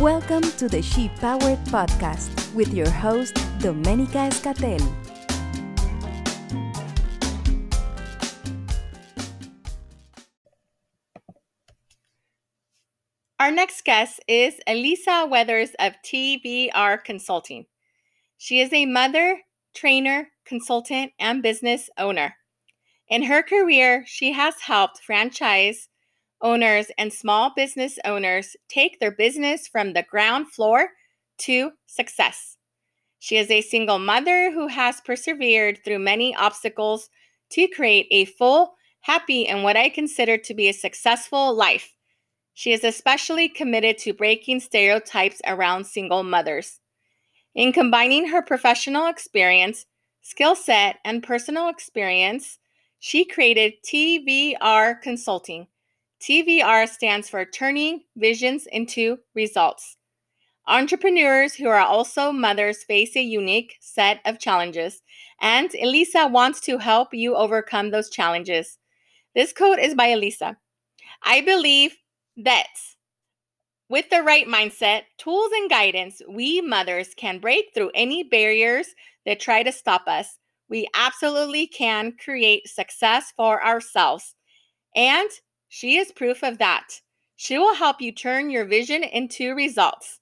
Welcome to the She Powered Podcast with your host, Domenica Escatel. Our next guest is Elisa Weathers of TVR Consulting. She is a mother, trainer, consultant, and business owner. In her career, she has helped franchise owners and small business owners take their business from the ground floor to success. She is a single mother who has persevered through many obstacles to create a full, happy, and what I consider to be a successful life. She is especially committed to breaking stereotypes around single mothers. In combining her professional experience, skill set, and personal experience, she created TVR Consulting. TVR stands for Turning Visions into Results. Entrepreneurs who are also mothers face a unique set of challenges, and Elisa wants to help you overcome those challenges. This quote is by Elisa. I believe that with the right mindset, tools, and guidance, we mothers can break through any barriers that try to stop us. We absolutely can create success for ourselves. And she is proof of that. She will help you turn your vision into results.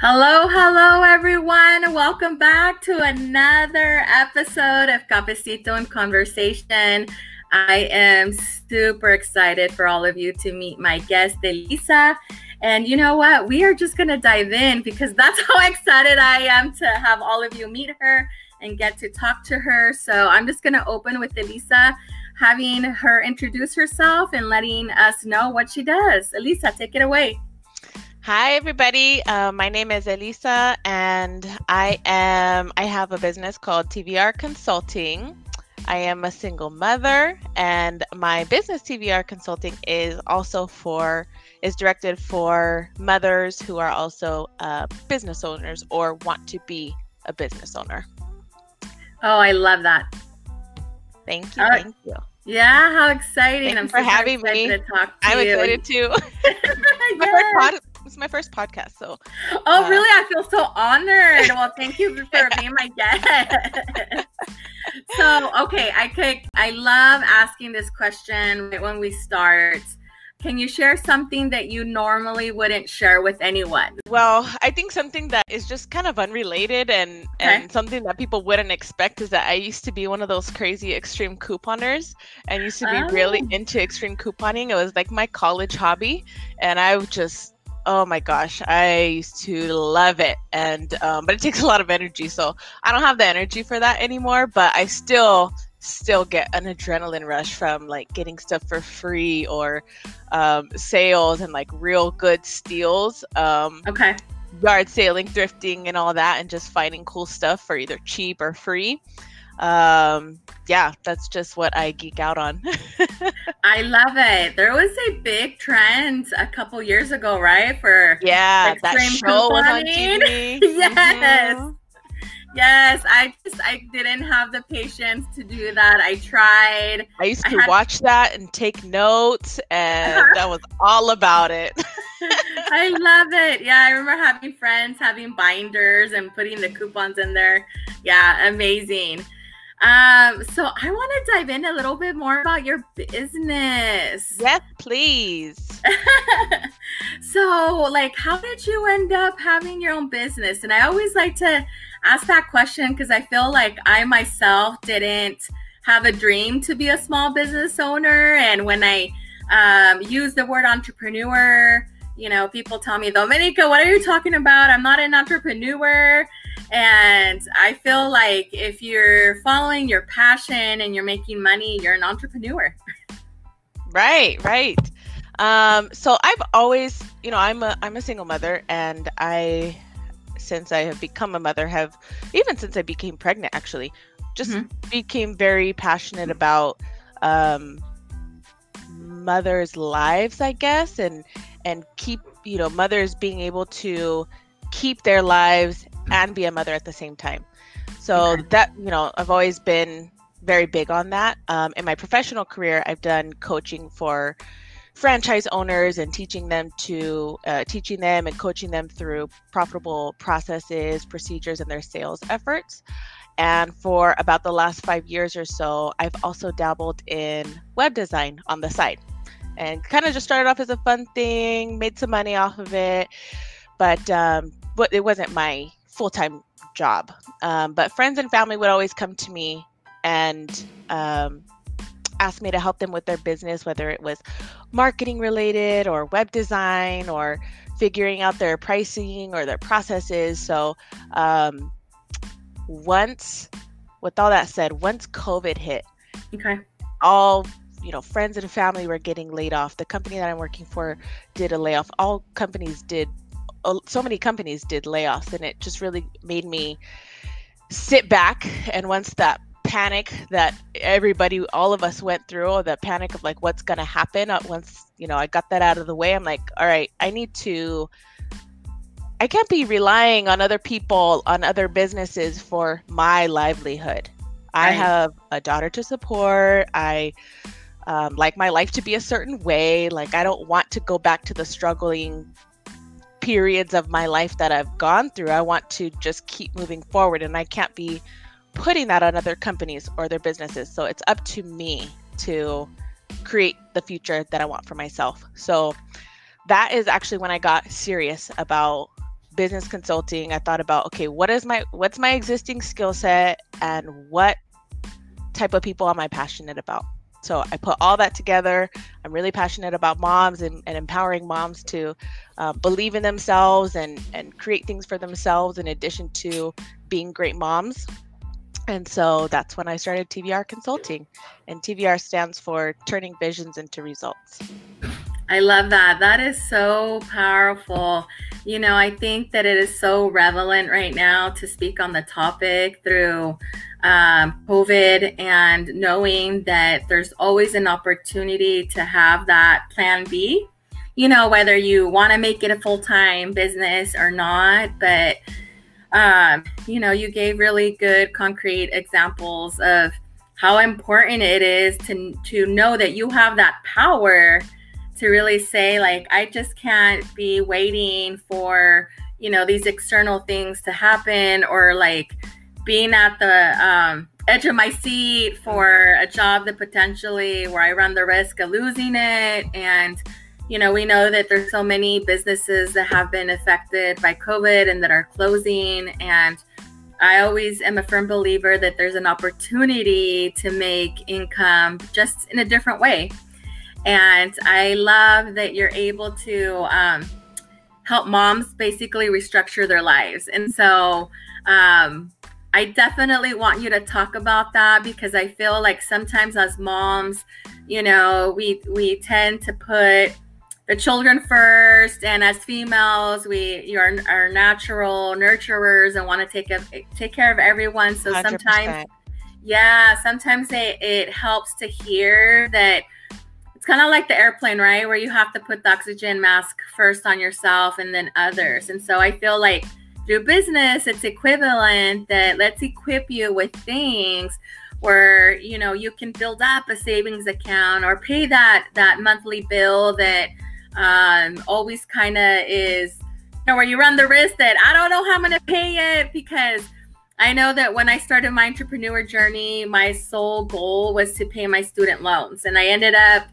Hello, hello, everyone. Welcome back to another episode of Cafecito and Conversation. I am super excited for all of you to meet my guest, Elisa. And you know what? We are just going to dive in because that's how excited I am to have all of you meet her and get to talk to her. So I'm just going to open with Elisa, having her introduce herself and letting us know what she does. Elisa, take it away. Hi, everybody. Uh, my name is Elisa, and I am I have a business called TVR Consulting. I am a single mother, and my business TVR Consulting is also for is directed for mothers who are also uh, business owners or want to be a business owner. Oh, I love that. Thank you. Thank you. Yeah, how exciting! Thank I'm for having me. To talk to you. I'm you. excited too. pod- it's my first podcast, so. Oh, uh, really? I feel so honored. Well, thank you for being my guest. so, okay, I could. I love asking this question when we start. Can you share something that you normally wouldn't share with anyone? Well, I think something that is just kind of unrelated and okay. and something that people wouldn't expect is that I used to be one of those crazy extreme couponers and used to be oh. really into extreme couponing. It was like my college hobby and I just oh my gosh i used to love it and um, but it takes a lot of energy so i don't have the energy for that anymore but i still still get an adrenaline rush from like getting stuff for free or um, sales and like real good steals. Um, okay. Yard sailing, thrifting, and all that, and just finding cool stuff for either cheap or free. Um, yeah, that's just what I geek out on. I love it. There was a big trend a couple years ago, right? For yeah, that show was on TV. yes. Mm-hmm. Yes, I just I didn't have the patience to do that. I tried. I used to I had... watch that and take notes, and that was all about it. I love it. Yeah, I remember having friends having binders and putting the coupons in there. Yeah, amazing. Um, so I want to dive in a little bit more about your business. Yes, please. so, like, how did you end up having your own business? And I always like to ask that question because I feel like I myself didn't have a dream to be a small business owner. And when I um, use the word entrepreneur, you know, people tell me, Domenica, what are you talking about? I'm not an entrepreneur. And I feel like if you're following your passion and you're making money, you're an entrepreneur. Right, right. Um, so I've always, you know, I'm a I'm a single mother, and I, since I have become a mother, have even since I became pregnant, actually, just mm-hmm. became very passionate about um, mothers' lives, I guess, and and keep you know mothers being able to keep their lives and be a mother at the same time. So okay. that you know, I've always been very big on that. Um, in my professional career, I've done coaching for franchise owners and teaching them to uh, teaching them and coaching them through profitable processes procedures and their sales efforts. And for about the last five years or so i've also dabbled in web design on the side and kind of just started off as a fun thing made some money off of it but um, but it wasn't my full-time job. Um, but friends and family would always come to me and um, asked me to help them with their business, whether it was marketing related or web design or figuring out their pricing or their processes. So, um, once, with all that said, once COVID hit, okay, all you know, friends and family were getting laid off. The company that I'm working for did a layoff. All companies did, so many companies did layoffs, and it just really made me sit back. And once that panic that everybody all of us went through the panic of like what's going to happen uh, once you know i got that out of the way. I'm like all right i need to i can't be relying on other people on other businesses for my livelihood. Right. i have a daughter to support. I um, like my life to be a certain way. Like i don't want to go back to the struggling periods of my life that i've gone through. I want to just keep moving forward and i can't be putting that on other companies or their businesses. So it's up to me to create the future that I want for myself. So that is actually when I got serious about business consulting. I thought about, okay, what is my what's my existing skill set and what type of people am I passionate about? So I put all that together. I'm really passionate about moms and, and empowering moms to uh, believe in themselves and, and create things for themselves in addition to being great moms. And so that's when I started TVR Consulting. And TVR stands for Turning Visions into Results. I love that. That is so powerful. You know, I think that it is so relevant right now to speak on the topic through um, COVID and knowing that there's always an opportunity to have that plan B. You know, whether you want to make it a full time business or not, but um, you know, you gave really good concrete examples of how important it is to to know that you have that power to really say like I just can't be waiting for you know these external things to happen or like being at the um, edge of my seat for a job that potentially where I run the risk of losing it. And you know, we know that there's so many businesses that have been affected by COVID and that are closing. And I always am a firm believer that there's an opportunity to make income just in a different way. And I love that you're able to um, help moms basically restructure their lives. And so, um, I definitely want you to talk about that because I feel like sometimes as moms, you know, we we tend to put the children first and as females we are, are natural nurturers and want to take a, take care of everyone. So 100%. sometimes yeah sometimes it, it helps to hear that it's kind of like the airplane right? Where you have to put the oxygen mask first on yourself and then others. And so i feel like through business it's equivalent that let's equip you with things where you know you can build up a savings account or pay that that monthly bill that um, always kind of is you know, where you run the risk that I don't know how I'm going to pay it because I know that when I started my entrepreneur journey, my sole goal was to pay my student loans. And I ended up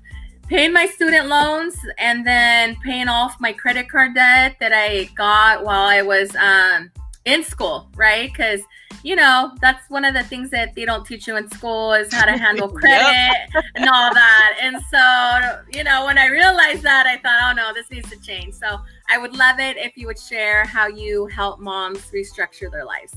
paying my student loans and then paying off my credit card debt that I got while I was um, in school, right? Because you know, that's one of the things that they don't teach you in school is how to handle credit and all that. And so, you know, when I realized that, I thought, oh no, this needs to change. So I would love it if you would share how you help moms restructure their lives.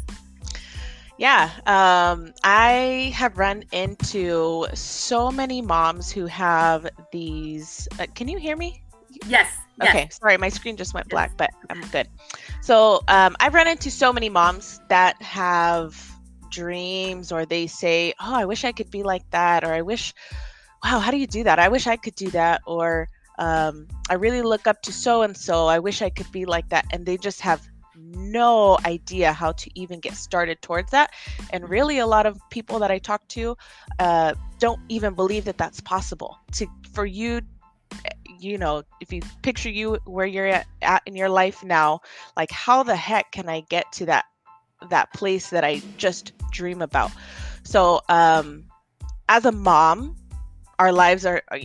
Yeah, um, I have run into so many moms who have these. Uh, can you hear me? Yes. Okay, yes. sorry, my screen just went black, but I'm good. So um, I've run into so many moms that have dreams, or they say, "Oh, I wish I could be like that," or "I wish, wow, how do you do that? I wish I could do that," or um, "I really look up to so and so. I wish I could be like that," and they just have no idea how to even get started towards that. And really, a lot of people that I talk to uh, don't even believe that that's possible. To for you you know, if you picture you where you're at, in your life now, like how the heck can I get to that that place that I just dream about? So, um, as a mom, our lives are, are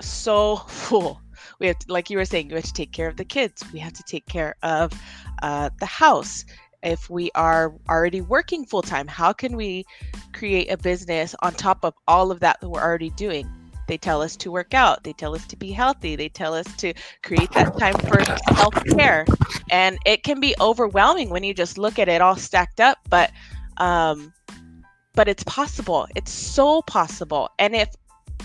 so full. We have, to, like you were saying, we have to take care of the kids. We have to take care of uh, the house. If we are already working full time, how can we create a business on top of all of that that we're already doing? They tell us to work out. They tell us to be healthy. They tell us to create that time for self care. And it can be overwhelming when you just look at it all stacked up. But, um, but it's possible. It's so possible. And if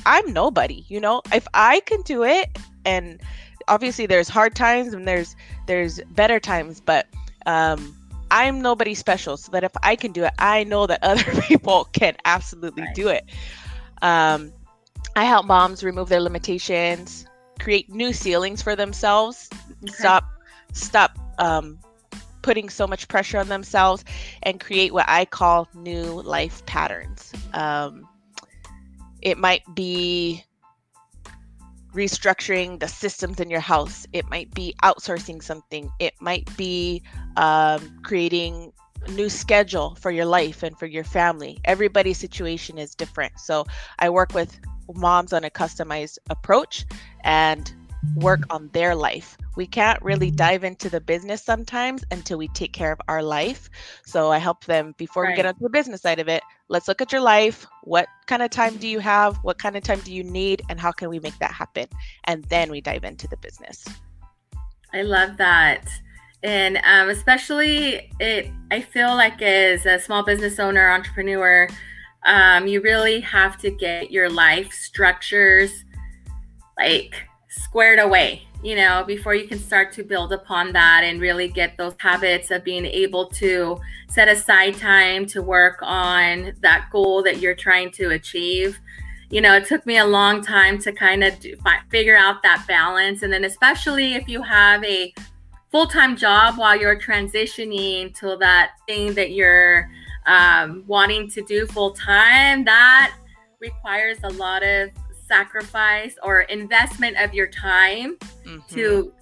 I'm nobody, you know, if I can do it, and obviously there's hard times and there's there's better times, but um, I'm nobody special. So that if I can do it, I know that other people can absolutely right. do it. Um, I help moms remove their limitations, create new ceilings for themselves, okay. stop stop um, putting so much pressure on themselves, and create what I call new life patterns. Um, it might be restructuring the systems in your house. It might be outsourcing something. It might be um, creating a new schedule for your life and for your family. Everybody's situation is different. So I work with moms on a customized approach and work on their life. We can't really dive into the business sometimes until we take care of our life. So I help them before right. we get onto the business side of it. Let's look at your life. What kind of time do you have? What kind of time do you need? And how can we make that happen? And then we dive into the business. I love that. And um, especially, it. I feel like as a small business owner, entrepreneur, um, you really have to get your life structures like squared away you know before you can start to build upon that and really get those habits of being able to set aside time to work on that goal that you're trying to achieve. You know it took me a long time to kind of do, figure out that balance. And then especially if you have a full-time job while you're transitioning to that thing that you're um, wanting to do full-time that requires a lot of sacrifice or investment of your time mm-hmm. to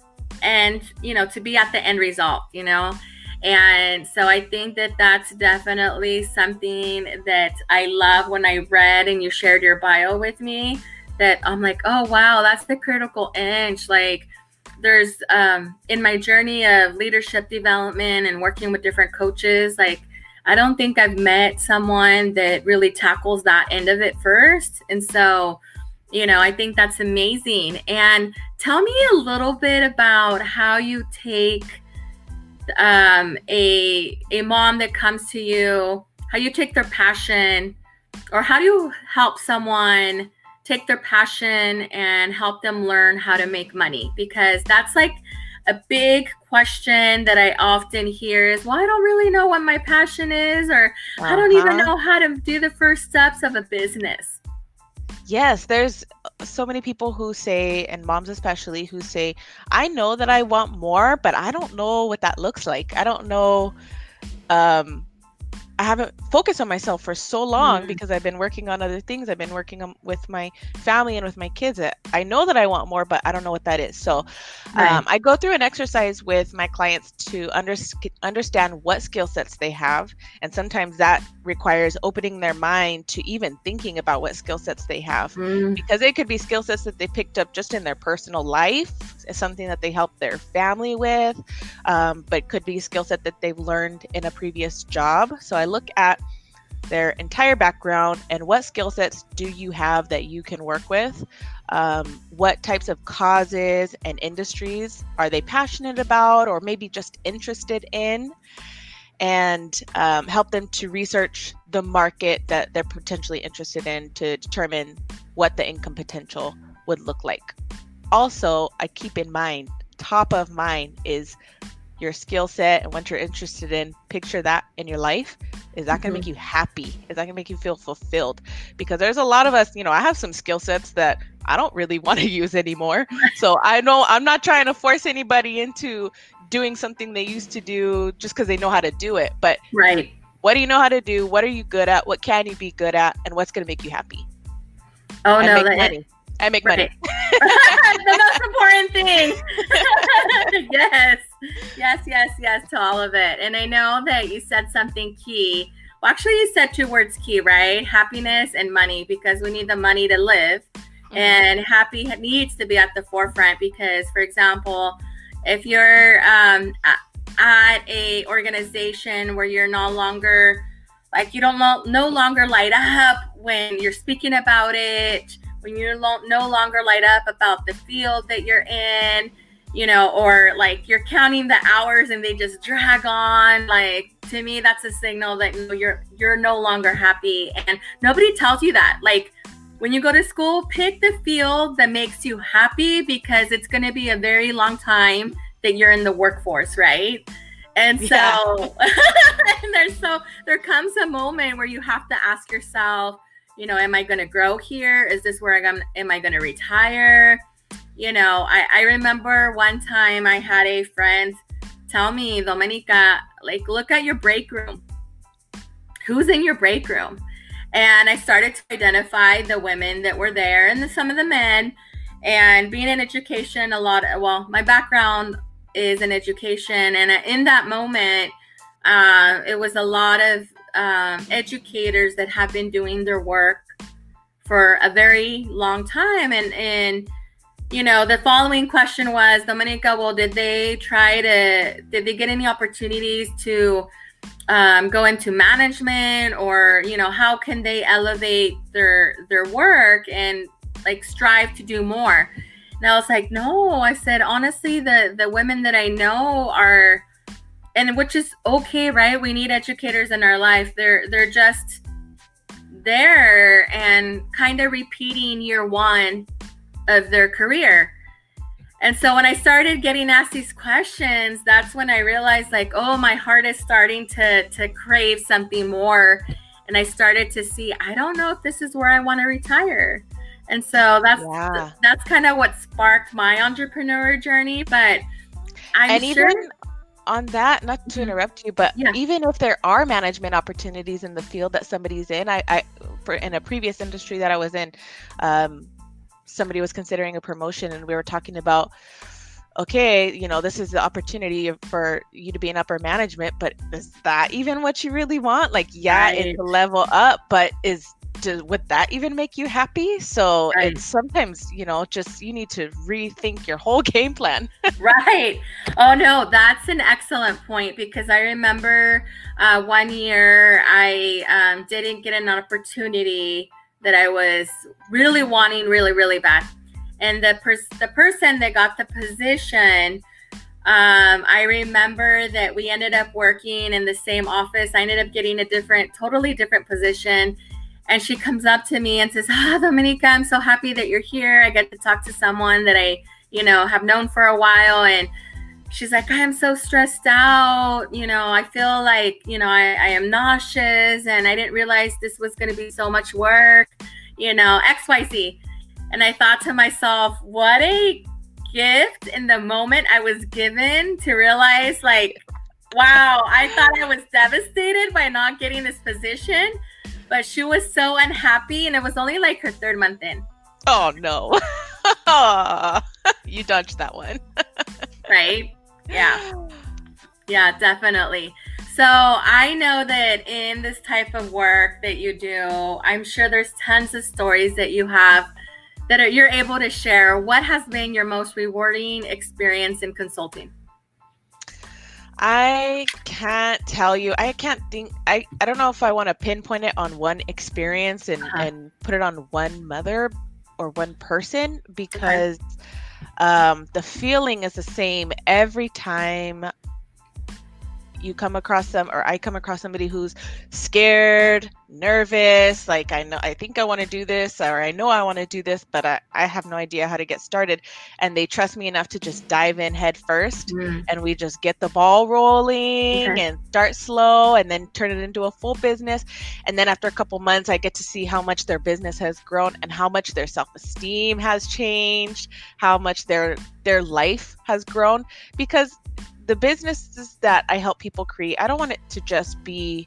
and you know to be at the end result you know and so i think that that's definitely something that i love when i read and you shared your bio with me that i'm like oh wow that's the critical inch like there's um in my journey of leadership development and working with different coaches like i don't think i've met someone that really tackles that end of it first and so you know, I think that's amazing. And tell me a little bit about how you take um, a a mom that comes to you, how you take their passion, or how do you help someone take their passion and help them learn how to make money? Because that's like a big question that I often hear is, well, I don't really know what my passion is, or uh-huh. I don't even uh-huh. know how to do the first steps of a business. Yes, there's uh, so many people who say, and moms especially, who say, I know that I want more, but I don't know what that looks like. I don't know um, I haven't focused on myself for so long mm because I've been working on other things. I've been working on, with my family and with my kids. I know that I want more, but I don't know what that is. So right. um, I go through an exercise with my clients to under, understand what skill sets they have. And sometimes that requires opening their mind to even thinking about what skill sets they have mm. because it could be skill sets that they picked up just in their personal life, something that they help their family with, um, but could be a skill set that they've learned in a previous job. So I look at their entire background and what skill sets do you have that you can work with? Um, what types of causes and industries are they passionate about or maybe just interested in? And um, help them to research the market that they're potentially interested in to determine what the income potential would look like also i keep in mind top of mind is your skill set and what you're interested in. Picture that in your life. Is that going to mm-hmm. make you happy? Is that going to make you feel fulfilled? Because there's a lot of us you know i have some skill sets that i don't really want to use anymore. So i know i'm not trying to force anybody into doing something they used to do just because they know how to do it. But right. what do you know how to do? What are you good at? What can you be good at? And what's going to make you happy? Oh and no that, I make money. the most important thing. yes, yes, yes, yes to all of it. And I know that you said something key. Well, actually, you said two words key, right? Happiness and money, because we need the money to live. Mm-hmm. And happy needs to be at the forefront because, for example, if you're um, at a organization where you're no longer like you don't no longer light up when you're speaking about it when you lo- no longer light up about the field that you're in you know or like you're counting the hours and they just drag on like to me that's a signal that you know, you're you're no longer happy. And nobody tells you that. Like when you go to school pick the field that makes you happy because it's going to be a very long time that you're in the workforce right? And so yeah. and there's so there comes a moment where you have to ask yourself you know am i going to grow here? Is this where i'm am i going to retire? You know I, I remember one time i had a friend tell me Domenica like look at your break room. Who's in your break room? And i started to identify the women that were there and the, some of the men. And being in education a lot of, well my background is in education. And in that moment, uh, it was a lot of um, educators that have been doing their work for a very long time. And, and, you know, the following question was, Domenica, well, did they try to, did they get any opportunities to um, go into management or, you know, how can they elevate their, their work and like strive to do more? And I was like, no, I said, honestly, the, the women that I know are, and which is okay, right? We need educators in our life. They're, they're just there and kind of repeating year one of their career. And so when I started getting asked these questions, that's when I realized like, oh, my heart is starting to to crave something more. And I started to see, I don't know if this is where I want to retire. And so that's yeah. that's kind of what sparked my entrepreneur journey. But I'm and sure even on that, not to mm-hmm. interrupt you, but yeah. even if there are management opportunities in the field that somebody's in, I, I for in a previous industry that I was in, um, somebody was considering a promotion, and we were talking about okay, you know, this is the opportunity for you to be in upper management, but is that even what you really want? Like, yeah, right. it's a level up, but is to, would that even make you happy? So right. it's sometimes, you know, just you need to rethink your whole game plan. right. Oh no, that's an excellent point because I remember uh, one year I um, didn't get an opportunity that I was really wanting, really, really bad, and the pers- the person that got the position. Um, I remember that we ended up working in the same office. I ended up getting a different, totally different position and she comes up to me and says, "Ah, Domenica, I'm so happy that you're here. I get to talk to someone that I, you know, have known for a while." And she's like, "I am so stressed out. You know, I feel like, you know, I, I am nauseous, and I didn't realize this was going to be so much work. You know, X, Y, Z." And I thought to myself, "What a gift in the moment I was given to realize, like." Wow, I thought I was devastated by not getting this position but she was so unhappy, and it was only like her third month in. Oh no. you dodged that one. right? Yeah. Yeah, definitely. So I know that in this type of work that you do, I'm sure there's tons of stories that you have that are, you're able to share. What has been your most rewarding experience in consulting? I can't tell you. I can't think. I, I don't know if I want to pinpoint it on one experience and, uh-huh. and put it on one mother or one person because um, the feeling is the same every time you come across them or I come across somebody who's scared, nervous, like I know I think I want to do this or I know I want to do this, but I, I have no idea how to get started. And they trust me enough to just dive in head first mm. and we just get the ball rolling okay. and start slow and then turn it into a full business. And then after a couple months I get to see how much their business has grown and how much their self-esteem has changed, how much their their life has grown because the businesses that I help people create, I don't want it to just be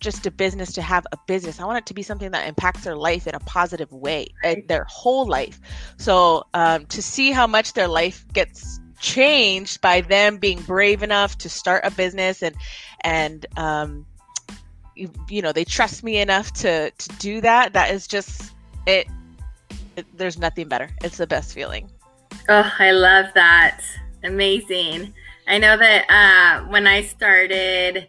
just a business to have a business. I want it to be something that impacts their life in a positive way, uh, their whole life. So um, to see how much their life gets changed by them being brave enough to start a business and and um, you, you know they trust me enough to to do that. That is just it, it there's nothing better. It's the best feeling. Oh, I love that. Amazing. I know that uh, when I started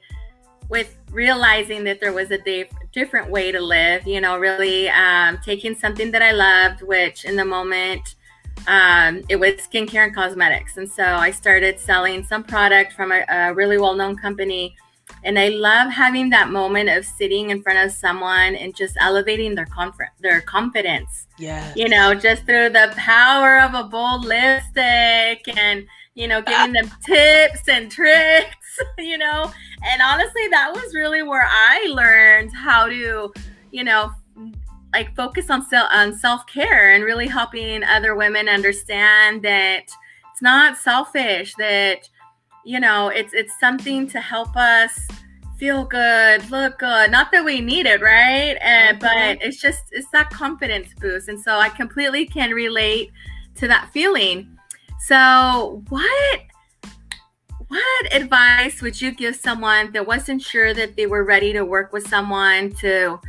with realizing that there was a di- different way to live, you know, really um, taking something that I loved, which in the moment um, it was skincare and cosmetics. And so I started selling some product from a, a really well known company. And I love having that moment of sitting in front of someone and just elevating their comfort, their confidence. Yeah. You know, just through the power of a bold lipstick and you know, giving them tips and tricks, you know. And honestly, that was really where I learned how to, you know, like focus on self on self-care and really helping other women understand that it's not selfish that you know, it's it's something to help us feel good, look good. Not that we need it, right? And, mm-hmm. but it's just it's that confidence boost. And so I completely can relate to that feeling. So, what what advice would you give someone that wasn't sure that they were ready to work with someone to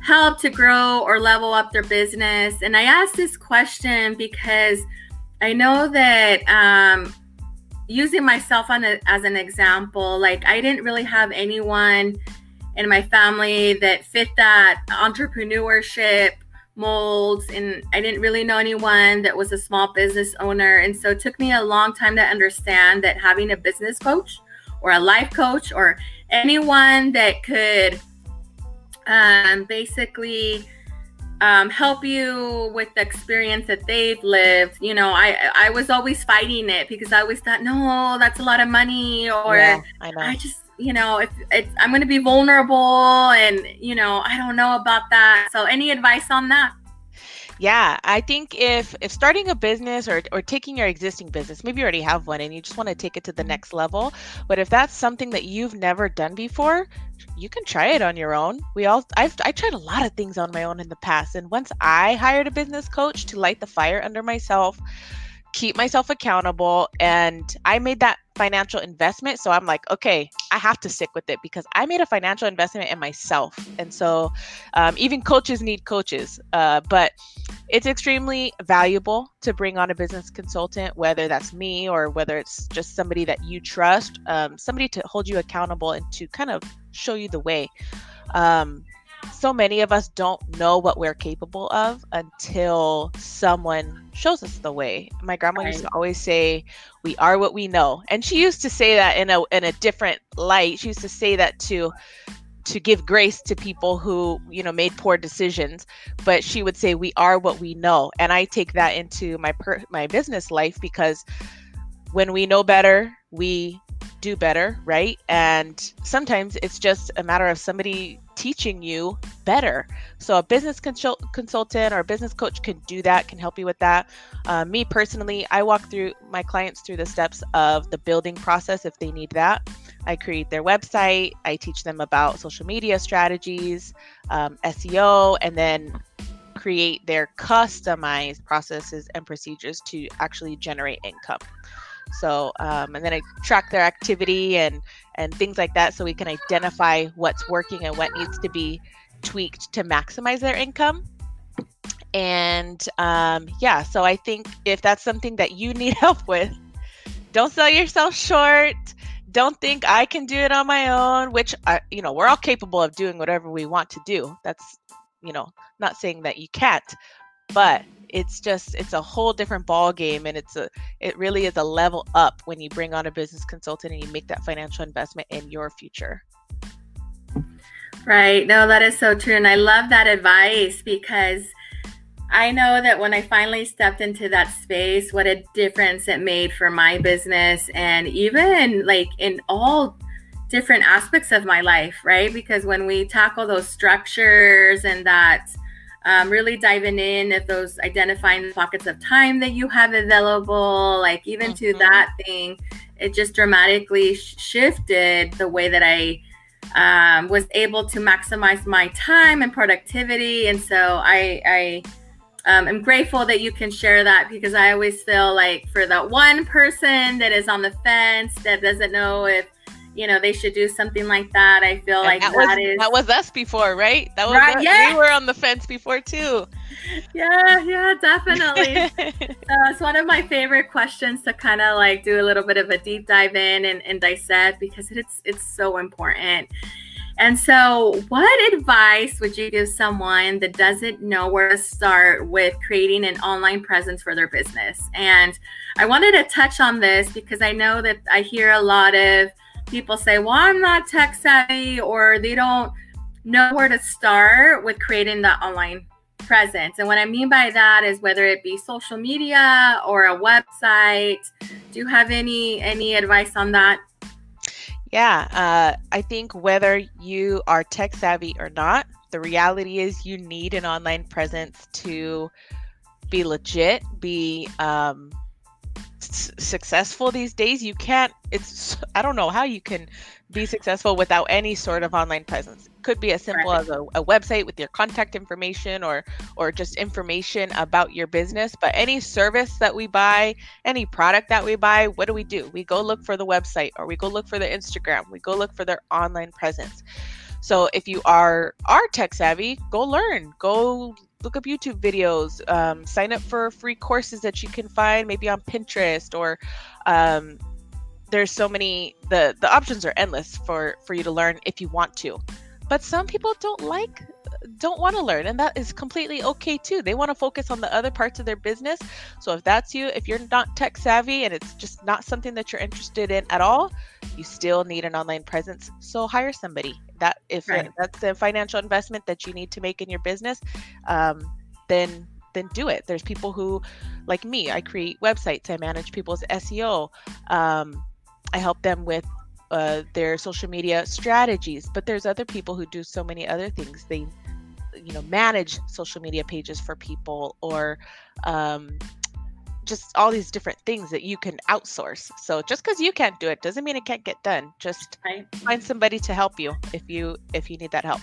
help to grow or level up their business? And I ask this question because I know that um, using myself on a, as an example, like I didn't really have anyone in my family that fit that entrepreneurship molds and I didn't really know anyone that was a small business owner. And so it took me a long time to understand that having a business coach or a life coach or anyone that could um, basically um, help you with the experience that they've lived. You know, I I was always fighting it because I always thought, no, that's a lot of money, or yeah, I, I just you know, if it's, I'm going to be vulnerable and, you know, I don't know about that. So any advice on that? Yeah, I think if if starting a business or or taking your existing business, maybe you already have one and you just want to take it to the next level, but if that's something that you've never done before, you can try it on your own. We all I've I tried a lot of things on my own in the past and once I hired a business coach to light the fire under myself, keep myself accountable and I made that financial investment. So I'm like, okay, I have to stick with it because I made a financial investment in myself. And so um, even coaches need coaches. Uh, but it's extremely valuable to bring on a business consultant, whether that's me or whether it's just somebody that you trust, um, somebody to hold you accountable and to kind of show you the way. Um, so many of us don't know what we're capable of until someone shows us the way. My grandma right. used to always say, "We are what we know," and she used to say that in a in a different light. She used to say that to to give grace to people who you know made poor decisions but she would say we are what we know and i take that into my per- my business life because when we know better we do better right and sometimes it's just a matter of somebody teaching you better. So a business consult- consultant or a business coach can do that, can help you with that. Uh, me personally, I walk through my clients through the steps of the building process if they need that. I create their website, I teach them about social media strategies, um, SEO, and then create their customized processes and procedures to actually generate income. So, um, and then I track their activity and and things like that, so we can identify what's working and what needs to be tweaked to maximize their income. And um, yeah, so I think if that's something that you need help with, don't sell yourself short. Don't think I can do it on my own, which I, you know, we're all capable of doing whatever we want to do. That's, you know, not saying that you can't, but it's just it's a whole different ball game and it's a it really is a level up when you bring on a business consultant and you make that financial investment in your future. Right. No that is so true and i love that advice because i know that when i finally stepped into that space what a difference it made for my business and even like in all different aspects of my life right? Because when we tackle those structures and that um, really diving in at those identifying pockets of time that you have available, like even mm-hmm. to that thing, it just dramatically shifted the way that I um, was able to maximize my time and productivity. And so I, I um, I'm grateful that you can share that because I always feel like for that one person that is on the fence that doesn't know if you know they should do something like that. I feel and like that, that was, is that was us before, right? That was right, us. yeah. we were on the fence before too. Yeah, yeah, definitely. so it's one of my favorite questions to kind of like do a little bit of a deep dive in and, and dissect because it's it's so important. And so, what advice would you give someone that doesn't know where to start with creating an online presence for their business? And I wanted to touch on this because I know that I hear a lot of people say, well, I'm not tech savvy, or they don't know where to start with creating the online presence. And what I mean by that is whether it be social media or a website. Do you have any any advice on that? Yeah, uh, I think whether you are tech savvy or not, the reality is you need an online presence to be legit, be um, s- successful these days. You can't, it's, I don't know how you can be successful without any sort of online presence. It could be as simple right. as a, a, website with your contact information or or just information about your business. But any service that we buy, any product that we buy, what do we do? We go look for the website or we go look for the Instagram. We go look for their online presence. So if you are are tech savvy, go learn. Go look up YouTube videos. Um, sign up for free courses that you can find maybe on Pinterest or um, there's so many the the options are endless for for you to learn if you want to but some people don't like don't want to learn and that is completely okay too. They want to focus on the other parts of their business. So if that's you if you're not tech savvy and it's just not something that you're interested in at all you still need an online presence. So hire somebody that if right. that's a financial investment that you need to make in your business um, then then do it. There's people who like me i create websites i manage people's seo um, I help them with uh, their social media strategies. But there's other people who do so many other things. They, you know, manage social media pages for people or um, just all these different things that you can outsource. So just because you can't do it doesn't mean it can't get done. Just right. find somebody to help you if you if you need that help.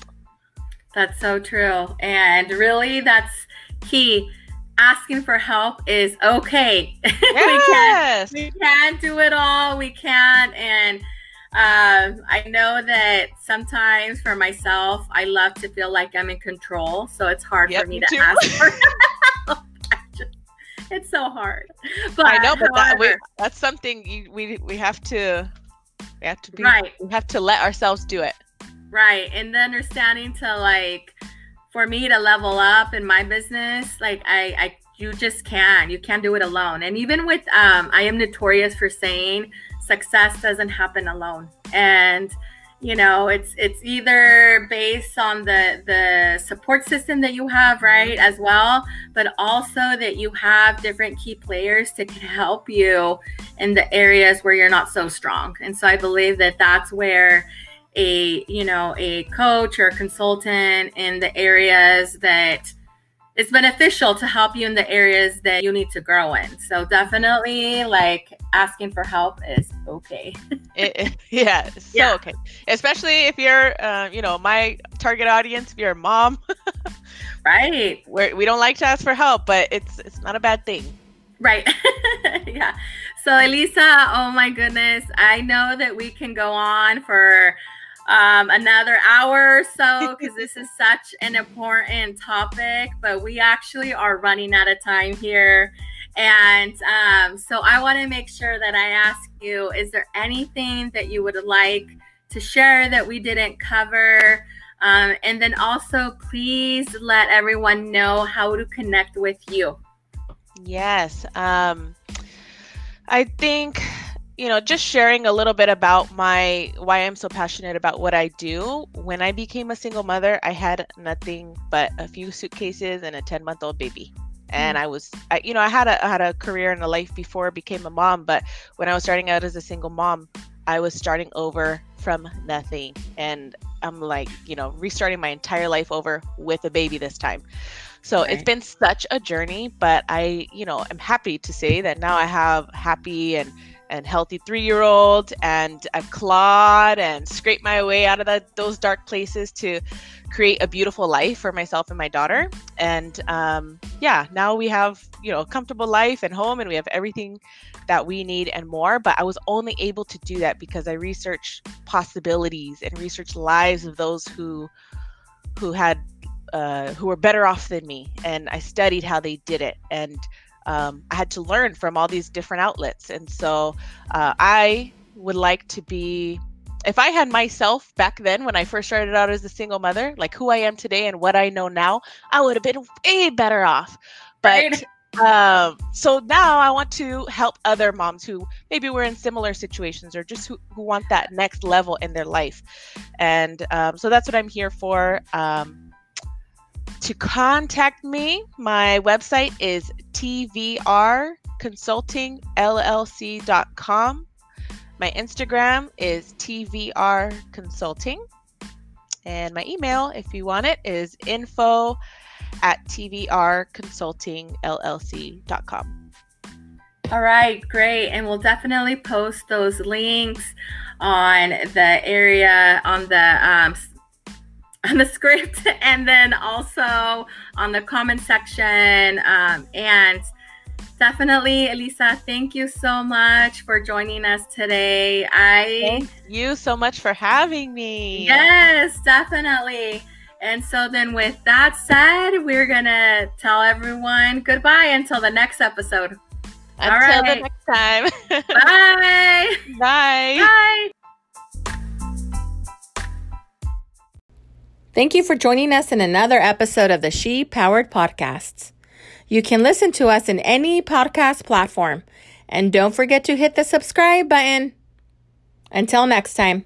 That's so true. And really that's key asking for help is okay. Yes. we, can't, we can't do it all. We can't. And um, I know that sometimes for myself, I love to feel like I'm in control. So it's hard yep, for me, me to too. ask for help. it's so hard. But I know, but however, that, we, that's something you, we we have to we have to be right. We have to let ourselves do it. Right, and the understanding to like for me to level up in my business, like I, I you just can't. You can't do it alone. And even with um, I am notorious for saying success doesn't happen alone. And you know, it's it's either based on the the support system that you have, right, as well, but also that you have different key players to help you in the areas where you're not so strong. And so I believe that that's where a you know a coach or a consultant in the areas that it's beneficial to help you in the areas that you need to grow in. So definitely like asking for help is okay. It, yeah so yeah. okay. Especially if you're uh, you know my target audience if you're a mom right. where we don't like to ask for help but it's it's not a bad thing. Right. Yeah. So elisa oh my goodness i know that we can go on for um, another hour or so because this is such an important topic, but we actually are running out of time here. And um, so I want to make sure that I ask you is there anything that you would like to share that we didn't cover? Um, and then also, please let everyone know how to connect with you. Yes. Um, I think you know, just sharing a little bit about my why I'm so passionate about what I do. When I became a single mother, I had nothing but a few suitcases and a 10 month old baby. And mm. I was, I, you know, I had a I had a career and a life before I became a mom, but when I was starting out as a single mom, I was starting over from nothing, and I'm like, you know, restarting my entire life over with a baby this time. So right. it's been such a journey, but I, you know, I'm happy to say that now I have happy and and healthy three year old. And I've clawed and scraped my way out of the, those dark places to create a beautiful life for myself and my daughter. And um, yeah, now we have, you know, a comfortable life and home and we have everything that we need and more. But I was only able to do that because I researched possibilities and researched lives of those who who had uh, who were better off than me, and I studied how they did it, and um, I had to learn from all these different outlets. And so uh, I would like to be, if I had myself back then when I first started out as a single mother, like who I am today and what I know now, I would have been way better off. But right. um, so now I want to help other moms who maybe were in similar situations or just who, who want that next level in their life. And um, so that's what I'm here for. Um, to contact me, my website is tvrconsultingllc.com. My Instagram is tvrconsulting. And my email, if you want it, is info at tvrconsultingllc.com. All right, great. And we'll definitely post those links on the area on the um, on the script and then also on the comment section. Um, and definitely, Elisa, thank you so much for joining us today. I thank you so much for having me. Yes, definitely. And so then with that said, we're gonna tell everyone goodbye until the next episode. Until the next time. Bye. Bye. Bye. Thank you for joining us in another episode of the She Powered Podcasts. You can listen to us in any podcast platform. And don't forget to hit the subscribe button. Until next time.